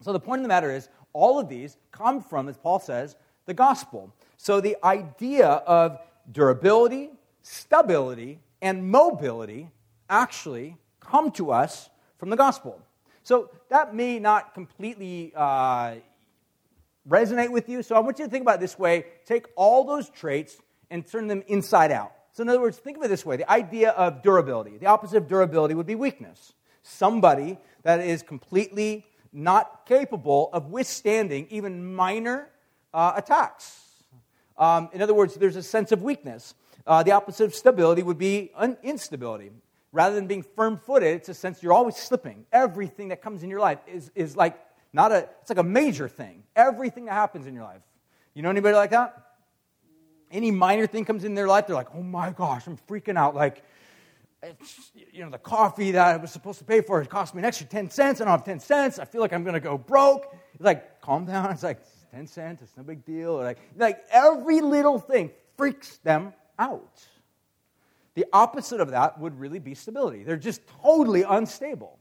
So the point of the matter is, all of these come from, as Paul says, the gospel. So the idea of durability, stability, and mobility actually come to us from the gospel. So that may not completely uh, resonate with you. So I want you to think about it this way take all those traits and turn them inside out. So, in other words, think of it this way the idea of durability. The opposite of durability would be weakness. Somebody that is completely not capable of withstanding even minor uh, attacks. Um, in other words, there's a sense of weakness. Uh, the opposite of stability would be un- instability. Rather than being firm footed, it's a sense you're always slipping. Everything that comes in your life is, is like not a, it's like a major thing. Everything that happens in your life. You know anybody like that? Any minor thing comes in their life, they're like, oh my gosh, I'm freaking out. Like, you know, the coffee that I was supposed to pay for it cost me an extra 10 cents. I don't have 10 cents. I feel like I'm going to go broke. It's like, calm down. It's like, 10 cents. It's no big deal. Or like, like every little thing freaks them out. The opposite of that would really be stability. They're just totally unstable.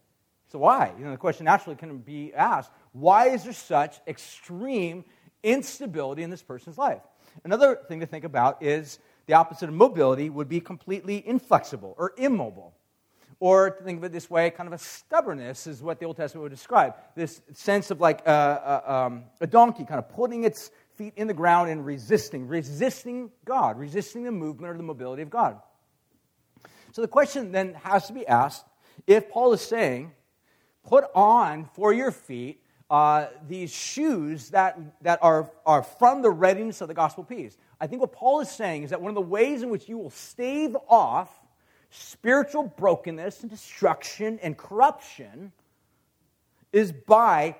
So why? You know, the question naturally can be asked, why is there such extreme instability in this person's life? Another thing to think about is the opposite of mobility would be completely inflexible or immobile. Or to think of it this way, kind of a stubbornness is what the Old Testament would describe. This sense of like a, a, um, a donkey kind of putting its feet in the ground and resisting, resisting God, resisting the movement or the mobility of God. So the question then has to be asked if Paul is saying, put on for your feet uh, these shoes that, that are, are from the readiness of the gospel peace. I think what Paul is saying is that one of the ways in which you will stave off spiritual brokenness and destruction and corruption is by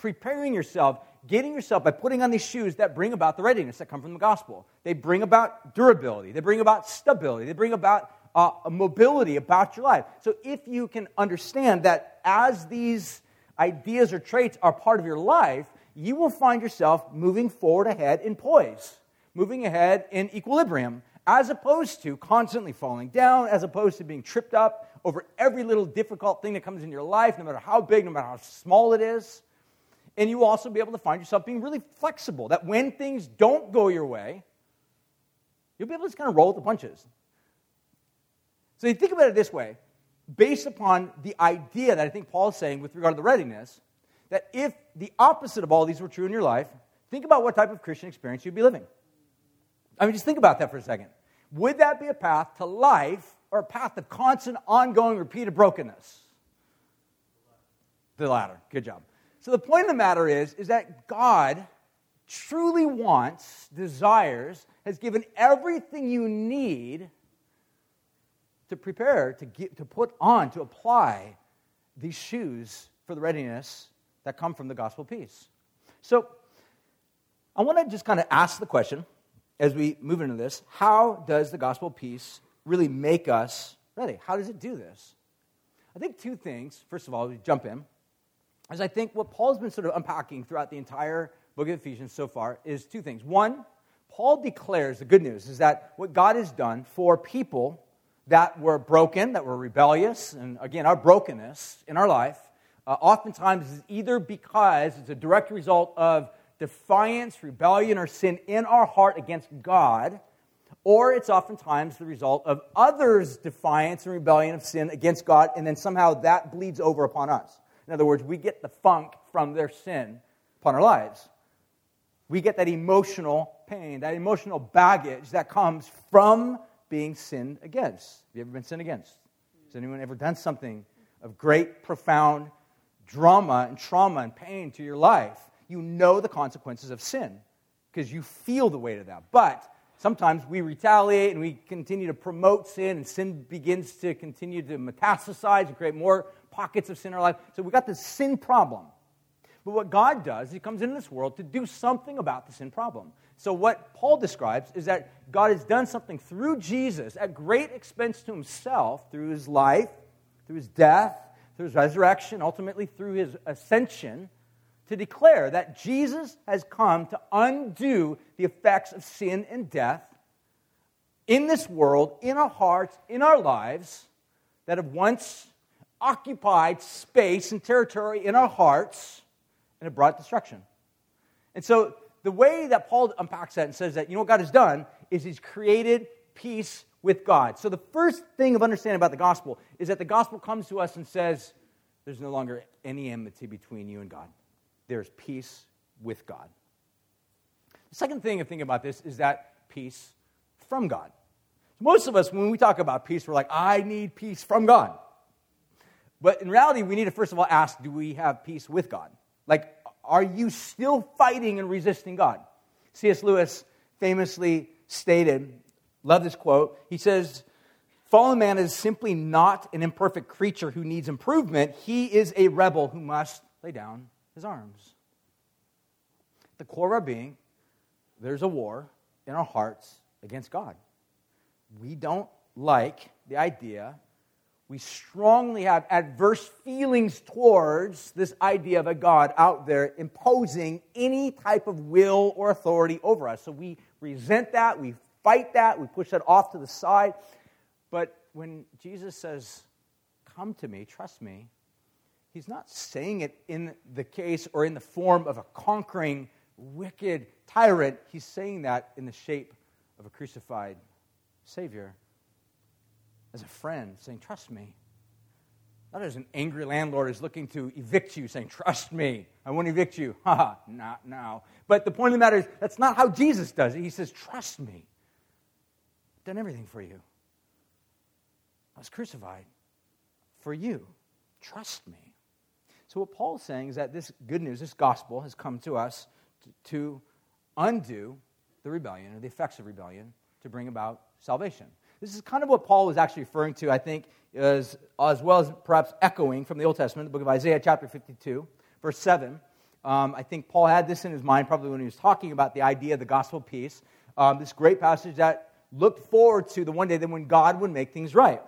preparing yourself, getting yourself by putting on these shoes that bring about the readiness that come from the gospel. They bring about durability, they bring about stability, they bring about uh, mobility about your life. So if you can understand that as these ideas or traits are part of your life, you will find yourself moving forward ahead in poise, moving ahead in equilibrium, as opposed to constantly falling down, as opposed to being tripped up over every little difficult thing that comes in your life, no matter how big, no matter how small it is. And you will also be able to find yourself being really flexible, that when things don't go your way, you'll be able to just kind of roll with the punches. So you think about it this way based upon the idea that I think Paul is saying with regard to the readiness, that if the opposite of all these were true in your life, think about what type of Christian experience you'd be living. I mean, just think about that for a second. Would that be a path to life or a path of constant, ongoing, repeated brokenness? The latter. Good job. So the point of the matter is, is that God truly wants, desires, has given everything you need to prepare, to, get, to put on, to apply these shoes for the readiness that come from the gospel peace. So, I want to just kind of ask the question as we move into this how does the gospel peace really make us ready? How does it do this? I think two things. First of all, we jump in. As I think what Paul's been sort of unpacking throughout the entire book of Ephesians so far is two things. One, Paul declares the good news is that what God has done for people that we're broken, that we're rebellious, and again, our brokenness in our life uh, oftentimes is either because it's a direct result of defiance, rebellion, or sin in our heart against God, or it's oftentimes the result of others' defiance and rebellion of sin against God, and then somehow that bleeds over upon us. In other words, we get the funk from their sin upon our lives. We get that emotional pain, that emotional baggage that comes from being sinned against. Have you ever been sinned against? Has anyone ever done something of great, profound drama and trauma and pain to your life? You know the consequences of sin because you feel the weight of that. But sometimes we retaliate and we continue to promote sin, and sin begins to continue to metastasize and create more pockets of sin in our life. So we've got this sin problem. But what God does, He comes into this world to do something about the sin problem. So, what Paul describes is that God has done something through Jesus at great expense to Himself, through His life, through His death, through His resurrection, ultimately through His ascension, to declare that Jesus has come to undo the effects of sin and death in this world, in our hearts, in our lives, that have once occupied space and territory in our hearts and have brought destruction. And so the way that Paul unpacks that and says that, you know what God has done is he's created peace with God. So the first thing of understanding about the gospel is that the gospel comes to us and says, there's no longer any enmity between you and God. There's peace with God. The second thing of thinking about this is that peace from God. Most of us, when we talk about peace, we're like, I need peace from God. But in reality, we need to first of all ask, do we have peace with God? Like, are you still fighting and resisting God? C.S. Lewis famously stated, love this quote. He says, Fallen man is simply not an imperfect creature who needs improvement. He is a rebel who must lay down his arms. the core of our being, there's a war in our hearts against God. We don't like the idea we strongly have adverse feelings towards this idea of a God out there imposing any type of will or authority over us. So we resent that, we fight that, we push that off to the side. But when Jesus says, Come to me, trust me, he's not saying it in the case or in the form of a conquering, wicked tyrant. He's saying that in the shape of a crucified Savior as a friend, saying, Trust me. Not as an angry landlord is looking to evict you, saying, Trust me, I won't evict you. Ha, not now. But the point of the matter is, that's not how Jesus does it. He says, Trust me. I've done everything for you. I was crucified for you. Trust me. So, what Paul's saying is that this good news, this gospel, has come to us to, to undo the rebellion or the effects of rebellion to bring about salvation. This is kind of what Paul was actually referring to, I think, as, as well as perhaps echoing from the Old Testament, the book of Isaiah, chapter 52, verse 7. Um, I think Paul had this in his mind probably when he was talking about the idea of the gospel peace. Um, this great passage that looked forward to the one day that when God would make things right.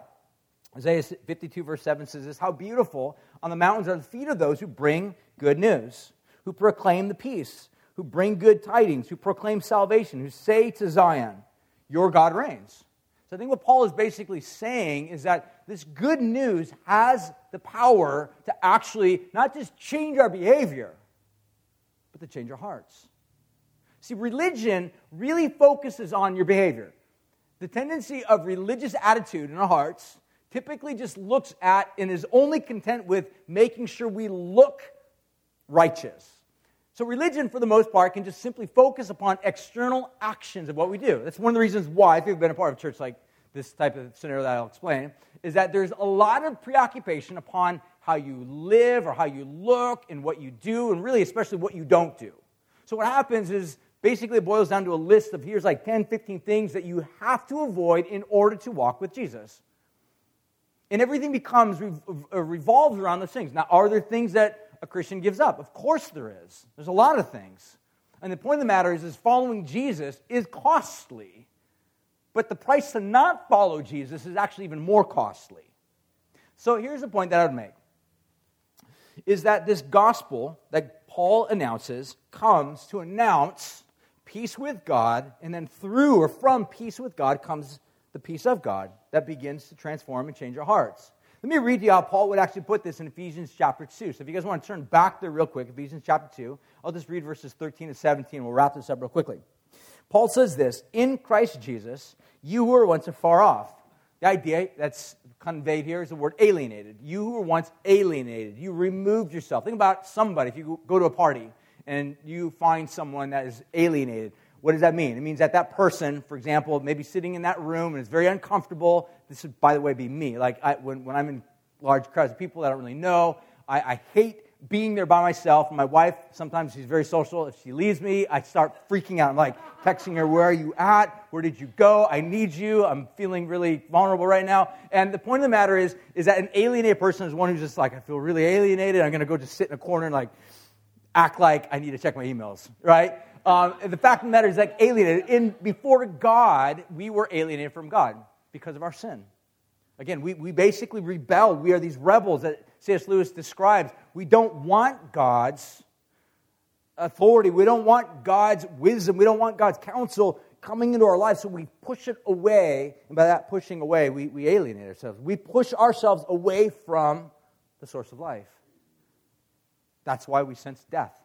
Isaiah 52, verse 7 says this How beautiful on the mountains are the feet of those who bring good news, who proclaim the peace, who bring good tidings, who proclaim salvation, who say to Zion, Your God reigns. So I think what Paul is basically saying is that this good news has the power to actually not just change our behavior, but to change our hearts. See, religion really focuses on your behavior. The tendency of religious attitude in our hearts typically just looks at and is only content with making sure we look righteous. So, religion, for the most part, can just simply focus upon external actions of what we do. That's one of the reasons why, if you've been a part of a church like this type of scenario that I'll explain, is that there's a lot of preoccupation upon how you live or how you look and what you do, and really, especially what you don't do. So, what happens is basically it boils down to a list of here's like 10, 15 things that you have to avoid in order to walk with Jesus. And everything becomes uh, revolves around those things. Now, are there things that a Christian gives up. Of course there is. There's a lot of things. And the point of the matter is, is following Jesus is costly. But the price to not follow Jesus is actually even more costly. So here's the point that I would make is that this gospel that Paul announces comes to announce peace with God, and then through or from peace with God comes the peace of God. that begins to transform and change our hearts. Let me read you how Paul would actually put this in Ephesians chapter 2. So if you guys want to turn back there real quick, Ephesians chapter 2, I'll just read verses 13 to 17. We'll wrap this up real quickly. Paul says this In Christ Jesus, you who were once afar off. The idea that's conveyed here is the word alienated. You who were once alienated, you removed yourself. Think about somebody. If you go to a party and you find someone that is alienated, what does that mean? It means that that person, for example, maybe sitting in that room and is very uncomfortable. This would, by the way, be me. Like I, when, when I'm in large crowds of people that I don't really know, I, I hate being there by myself. My wife, sometimes she's very social. If she leaves me, I start freaking out. I'm like texting her, Where are you at? Where did you go? I need you. I'm feeling really vulnerable right now. And the point of the matter is, is that an alienated person is one who's just like, I feel really alienated. I'm going to go just sit in a corner and like act like I need to check my emails, right? Um, the fact of the matter is like alienated. In, before God, we were alienated from God because of our sin. Again, we, we basically rebel. We are these rebels that C.S. Lewis describes. We don't want God's authority. We don't want God's wisdom. We don't want God's counsel coming into our lives, so we push it away. And by that pushing away, we, we alienate ourselves. We push ourselves away from the source of life. That's why we sense death.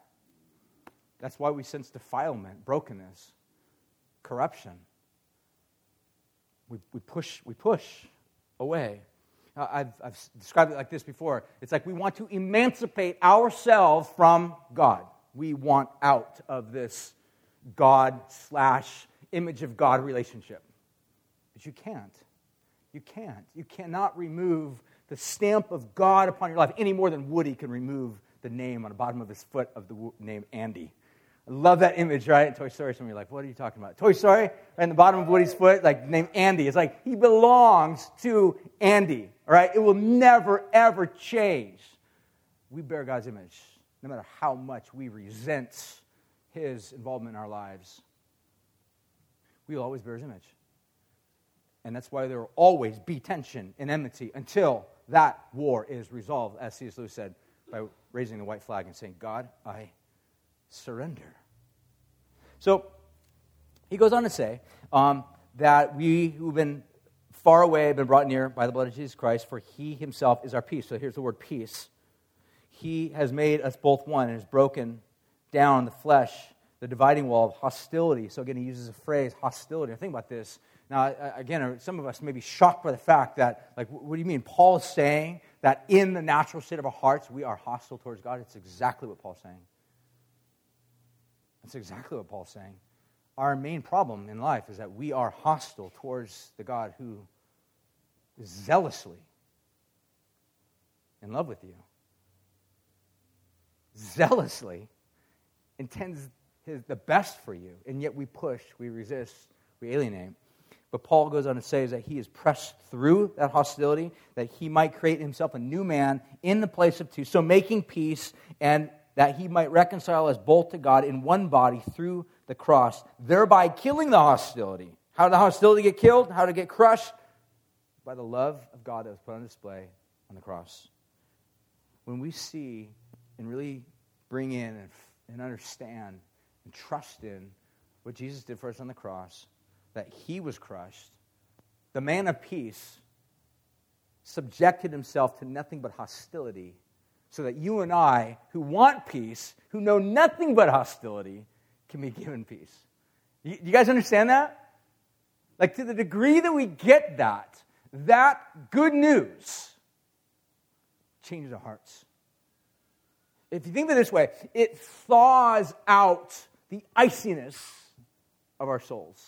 That's why we sense defilement, brokenness, corruption. We, we, push, we push away. I've, I've described it like this before. It's like we want to emancipate ourselves from God. We want out of this God slash image of God relationship. But you can't. You can't. You cannot remove the stamp of God upon your life any more than Woody can remove the name on the bottom of his foot of the name Andy. I love that image, right? Toy Story, some of you are like, what are you talking about? Toy Story, right in the bottom of Woody's foot, like named Andy. It's like he belongs to Andy, all right? It will never, ever change. We bear God's image, no matter how much we resent his involvement in our lives. We will always bear his image. And that's why there will always be tension and enmity until that war is resolved, as C.S. Lewis said, by raising the white flag and saying, God, I surrender. So he goes on to say um, that we who've been far away have been brought near by the blood of Jesus Christ, for he himself is our peace. So here's the word peace. He has made us both one and has broken down the flesh, the dividing wall of hostility. So again, he uses a phrase, hostility. Now, think about this. Now, again, some of us may be shocked by the fact that, like, what do you mean? Paul is saying that in the natural state of our hearts, we are hostile towards God. It's exactly what Paul's saying. That's exactly what Paul's saying. Our main problem in life is that we are hostile towards the God who is zealously in love with you. Zealously intends his, the best for you, and yet we push, we resist, we alienate. But Paul goes on to say that he is pressed through that hostility, that he might create himself a new man in the place of two. So making peace and that he might reconcile us both to God in one body through the cross, thereby killing the hostility. How did the hostility get killed? How did it get crushed? By the love of God that was put on display on the cross. When we see and really bring in and, and understand and trust in what Jesus did for us on the cross, that he was crushed, the man of peace subjected himself to nothing but hostility so that you and I, who want peace, who know nothing but hostility, can be given peace. You, you guys understand that? Like, to the degree that we get that, that good news changes our hearts. If you think of it this way, it thaws out the iciness of our souls.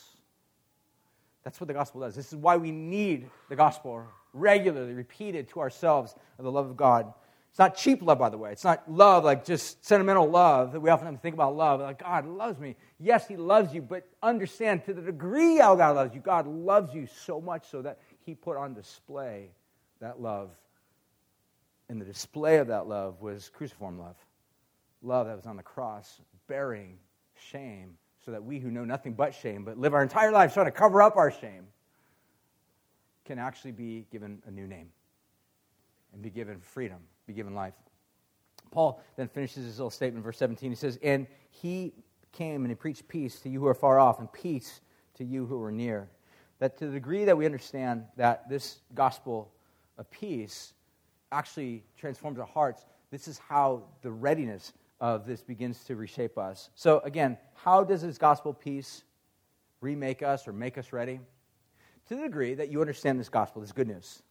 That's what the gospel does. This is why we need the gospel regularly repeated to ourselves of the love of God it's not cheap love, by the way. It's not love like just sentimental love that we often think about love. Like, God loves me. Yes, He loves you, but understand to the degree how God loves you, God loves you so much so that He put on display that love. And the display of that love was cruciform love. Love that was on the cross, bearing shame, so that we who know nothing but shame, but live our entire lives trying to cover up our shame, can actually be given a new name and be given freedom be given life. Paul then finishes his little statement, verse 17. He says, And he came and he preached peace to you who are far off, and peace to you who are near. that to the degree that we understand that this gospel of peace actually transforms our hearts, this is how the readiness of this begins to reshape us. So, again, how does this gospel peace remake us or make us ready? To the degree that you understand this gospel, this good news,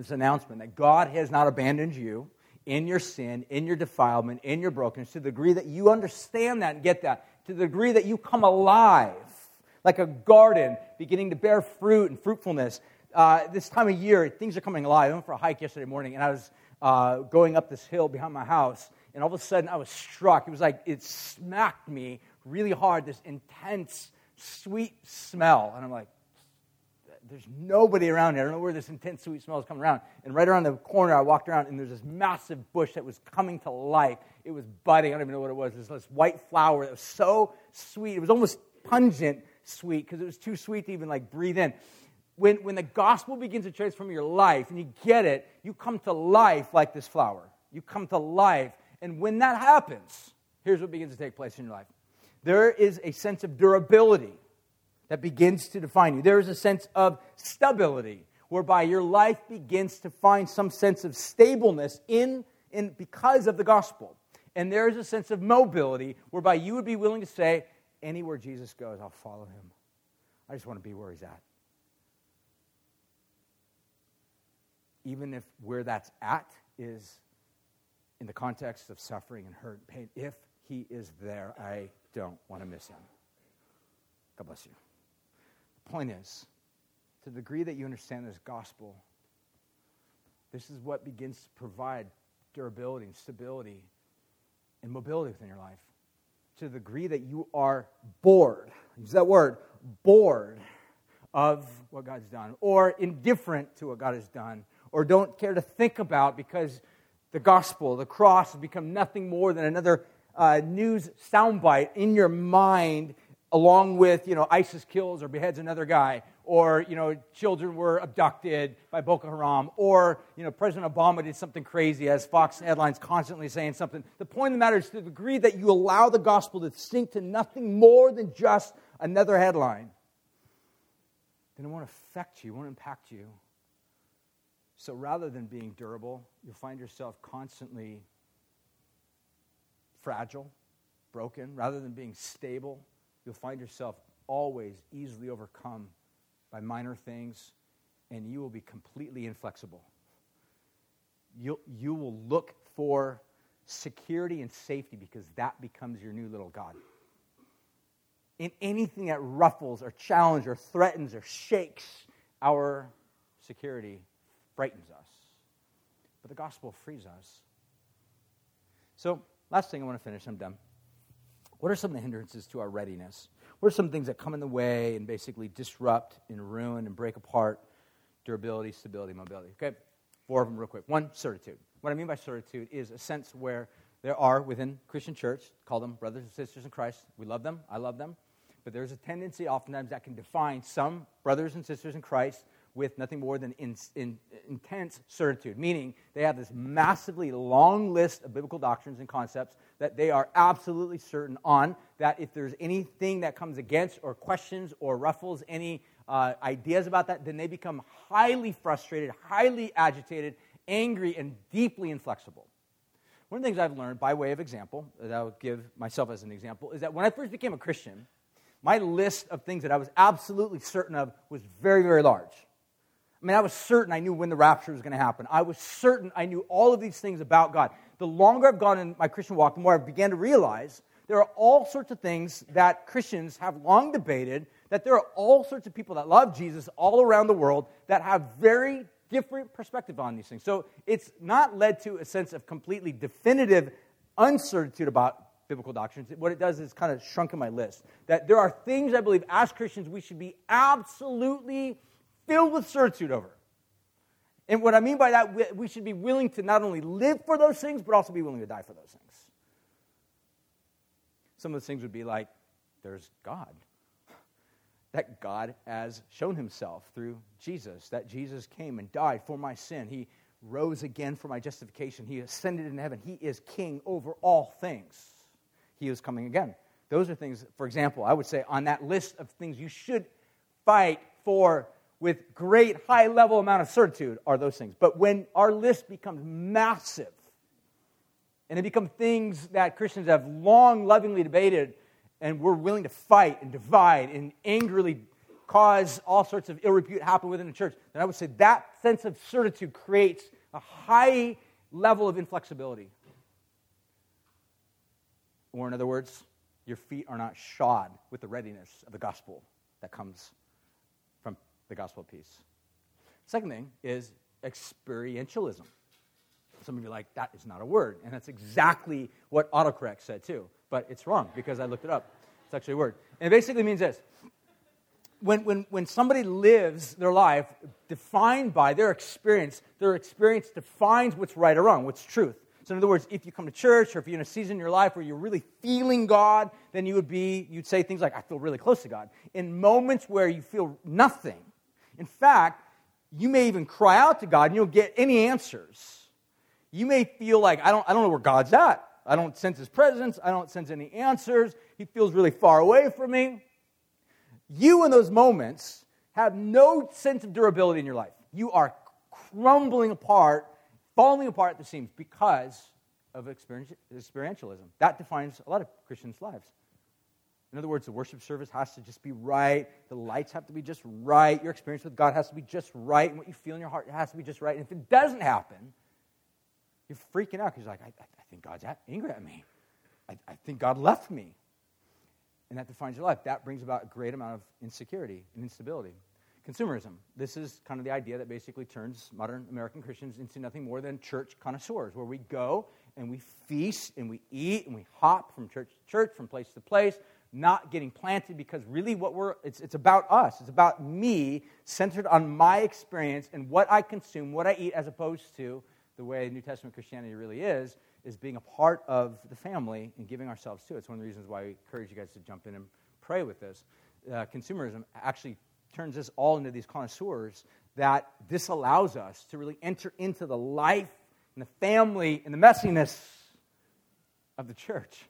this announcement that God has not abandoned you in your sin, in your defilement, in your brokenness, to the degree that you understand that and get that, to the degree that you come alive like a garden beginning to bear fruit and fruitfulness. Uh, this time of year, things are coming alive. I went for a hike yesterday morning, and I was uh, going up this hill behind my house, and all of a sudden I was struck. It was like it smacked me really hard, this intense, sweet smell. And I'm like, there's nobody around here. I don't know where this intense, sweet smell is coming around. And right around the corner, I walked around, and there's this massive bush that was coming to life. It was budding. I don't even know what it was. This white flower that was so sweet. It was almost pungent sweet because it was too sweet to even like breathe in. When, when the gospel begins to transform your life and you get it, you come to life like this flower. You come to life. And when that happens, here's what begins to take place in your life there is a sense of durability that begins to define you, there is a sense of stability whereby your life begins to find some sense of stableness in, in because of the gospel. And there is a sense of mobility whereby you would be willing to say, anywhere Jesus goes, I'll follow him. I just want to be where he's at. Even if where that's at is in the context of suffering and hurt and pain, if he is there, I don't want to miss him. God bless you. Point is, to the degree that you understand this gospel, this is what begins to provide durability and stability and mobility within your life. To the degree that you are bored, use that word, bored of what God's done, or indifferent to what God has done, or don't care to think about because the gospel, the cross, has become nothing more than another uh, news soundbite in your mind, along with, you know, ISIS kills or beheads another guy, or you know children were abducted by Boko Haram, or you know President Obama did something crazy, as Fox headlines constantly saying something. The point of the matter is to the degree that you allow the gospel to sink to nothing more than just another headline, then it won't affect you, it won't impact you. So rather than being durable, you'll find yourself constantly fragile, broken. Rather than being stable, you'll find yourself always easily overcome by minor things, and you will be completely inflexible. You'll, you will look for security and safety because that becomes your new little God. In anything that ruffles or challenges or threatens or shakes our security, frightens us. But the gospel frees us. So, last thing I want to finish, I'm done. What are some of the hindrances to our readiness? What are some things that come in the way and basically disrupt and ruin and break apart durability, stability, mobility? Okay, four of them real quick. One, certitude. What I mean by certitude is a sense where there are within Christian church, call them brothers and sisters in Christ. We love them, I love them. But there's a tendency oftentimes that can define some brothers and sisters in Christ with nothing more than in, in, intense certitude, meaning they have this massively long list of biblical doctrines and concepts that they are absolutely certain on. That if there's anything that comes against or questions or ruffles any uh, ideas about that, then they become highly frustrated, highly agitated, angry, and deeply inflexible. One of the things I've learned, by way of example, that I'll give myself as an example, is that when I first became a Christian, my list of things that I was absolutely certain of was very, very large. I mean, I was certain I knew when the rapture was going to happen. I was certain I knew all of these things about God. The longer I've gone in my Christian walk, the more I began to realize there are all sorts of things that Christians have long debated, that there are all sorts of people that love Jesus all around the world that have very different perspective on these things. So it's not led to a sense of completely definitive uncertainty about biblical doctrines. What it does is kind of shrunken my list. That there are things I believe as Christians we should be absolutely filled with certitude over. And what I mean by that, we should be willing to not only live for those things, but also be willing to die for those things. Some of those things would be like, there's God. That God has shown himself through Jesus, that Jesus came and died for my sin. He rose again for my justification. He ascended in heaven. He is king over all things. He is coming again. Those are things, for example, I would say on that list of things you should fight for with great high level amount of certitude are those things. But when our list becomes massive and it becomes things that Christians have long lovingly debated and we're willing to fight and divide and angrily cause all sorts of ill repute happen within the church, then I would say that sense of certitude creates a high level of inflexibility. Or, in other words, your feet are not shod with the readiness of the gospel that comes the gospel of peace. Second thing is experientialism. Some of you are like, that is not a word. And that's exactly what autocorrect said too. But it's wrong because I looked it up. It's actually a word. And it basically means this when, when, when somebody lives their life defined by their experience, their experience defines what's right or wrong, what's truth. So, in other words, if you come to church or if you're in a season in your life where you're really feeling God, then you would be, you'd say things like, I feel really close to God. In moments where you feel nothing, in fact, you may even cry out to God and you don't get any answers. You may feel like, I don't, I don't know where God's at. I don't sense his presence. I don't sense any answers. He feels really far away from me. You, in those moments, have no sense of durability in your life. You are crumbling apart falling apart at the seams because of experientialism. That defines a lot of Christians' lives. In other words, the worship service has to just be right. The lights have to be just right. Your experience with God has to be just right. And what you feel in your heart has to be just right. And if it doesn't happen, you're freaking out because you're like, I, I, think God's angry at me. I, I think God left me. And that defines your life. That brings about a great amount of insecurity and instability. Consumerism. This is kind of the idea that basically turns modern American Christians into nothing more than church connoisseurs, where we go and we feast and we eat and we hop from church to church, from place to place, not getting planted because really what we're, it's, it's about us. It's about me, centered on my experience and what I consume, what I eat, as opposed to the way New Testament Christianity really is, is being a part of the family and giving ourselves to it. It's one of the reasons why we encourage you guys to jump in and pray with this. Uh, consumerism actually turns us all into these connoisseurs that this allows us to really enter into the life and the family and the messiness of the church.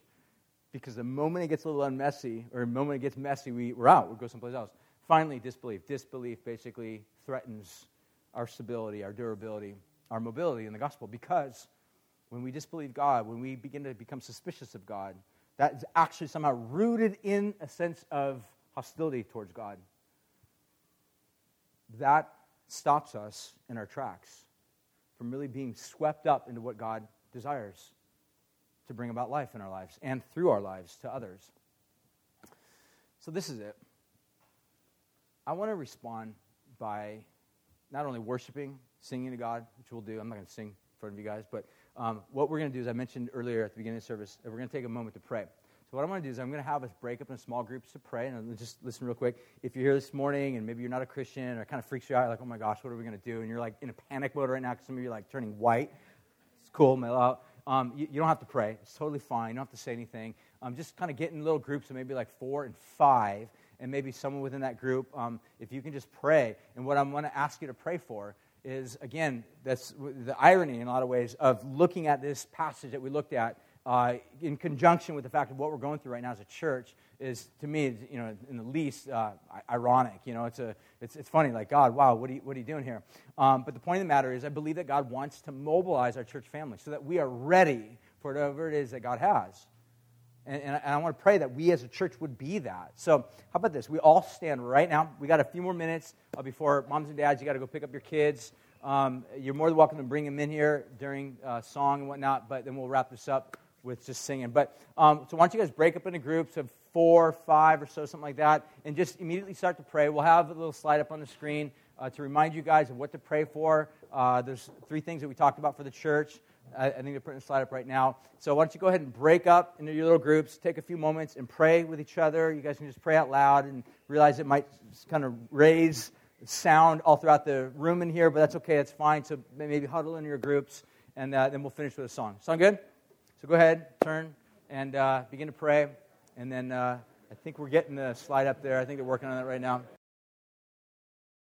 Because the moment it gets a little unmessy, or the moment it gets messy, we, we're out. we go someplace else. Finally, disbelief. Disbelief basically threatens our stability, our durability, our mobility in the gospel. Because when we disbelieve God, when we begin to become suspicious of God, that is actually somehow rooted in a sense of hostility towards God that stops us in our tracks from really being swept up into what God desires to bring about life in our lives and through our lives to others. So, this is it. I want to respond by not only worshiping, singing to God, which we'll do. I'm not going to sing in front of you guys, but um, what we're going to do is I mentioned earlier at the beginning of the service, we're going to take a moment to pray. So what I'm going to do is I'm going to have us break up in small groups to pray. And just listen real quick. If you're here this morning and maybe you're not a Christian or it kind of freaks you out, like, oh my gosh, what are we going to do? And you're like in a panic mode right now because some of you are like turning white. It's cool, out. Um, you, you, don't have to pray. It's totally fine. You don't have to say anything. Um, just kind of get in little groups of maybe like four and five, and maybe someone within that group, um, if you can just pray. And what I'm going to ask you to pray for is, again, that's the irony in a lot of ways of looking at this passage that we looked at uh, in conjunction with the fact of what we're going through right now as a church is to me you know in the least uh, ironic you know? It's a it's, it's funny like god wow what are you, what are you doing here? Um, but the point of the matter is i believe that god wants to mobilize our church family so that we are ready for whatever it is that god has. And, and, and i want to pray that we as a church would be that. So how about this? We all stand right now. We got a few more minutes uh, before moms and dads you got to go pick up your kids. Um, you're more than welcome to bring them in here during uh, song and whatnot but then we'll wrap this up with just singing. But um, so why don't you guys break up into groups of four, five, or so, something like that, and just immediately start to pray. We'll have a little slide up on the screen uh, to remind you guys of what to pray for. Uh, there's three things that we talked about for the church. I, I think they're putting the slide up right now. So why don't you go ahead and break up into your little groups, take a few moments, and pray with each other. You guys can just pray out loud and realize it might kind of raise sound all throughout the room in here, but that's okay. That's fine. So maybe huddle in your groups, and uh, then we'll finish with a song. Sound good? So go ahead, turn, and uh, begin to pray. And then uh, I think we're getting the slide up there. I think they're working on that right now.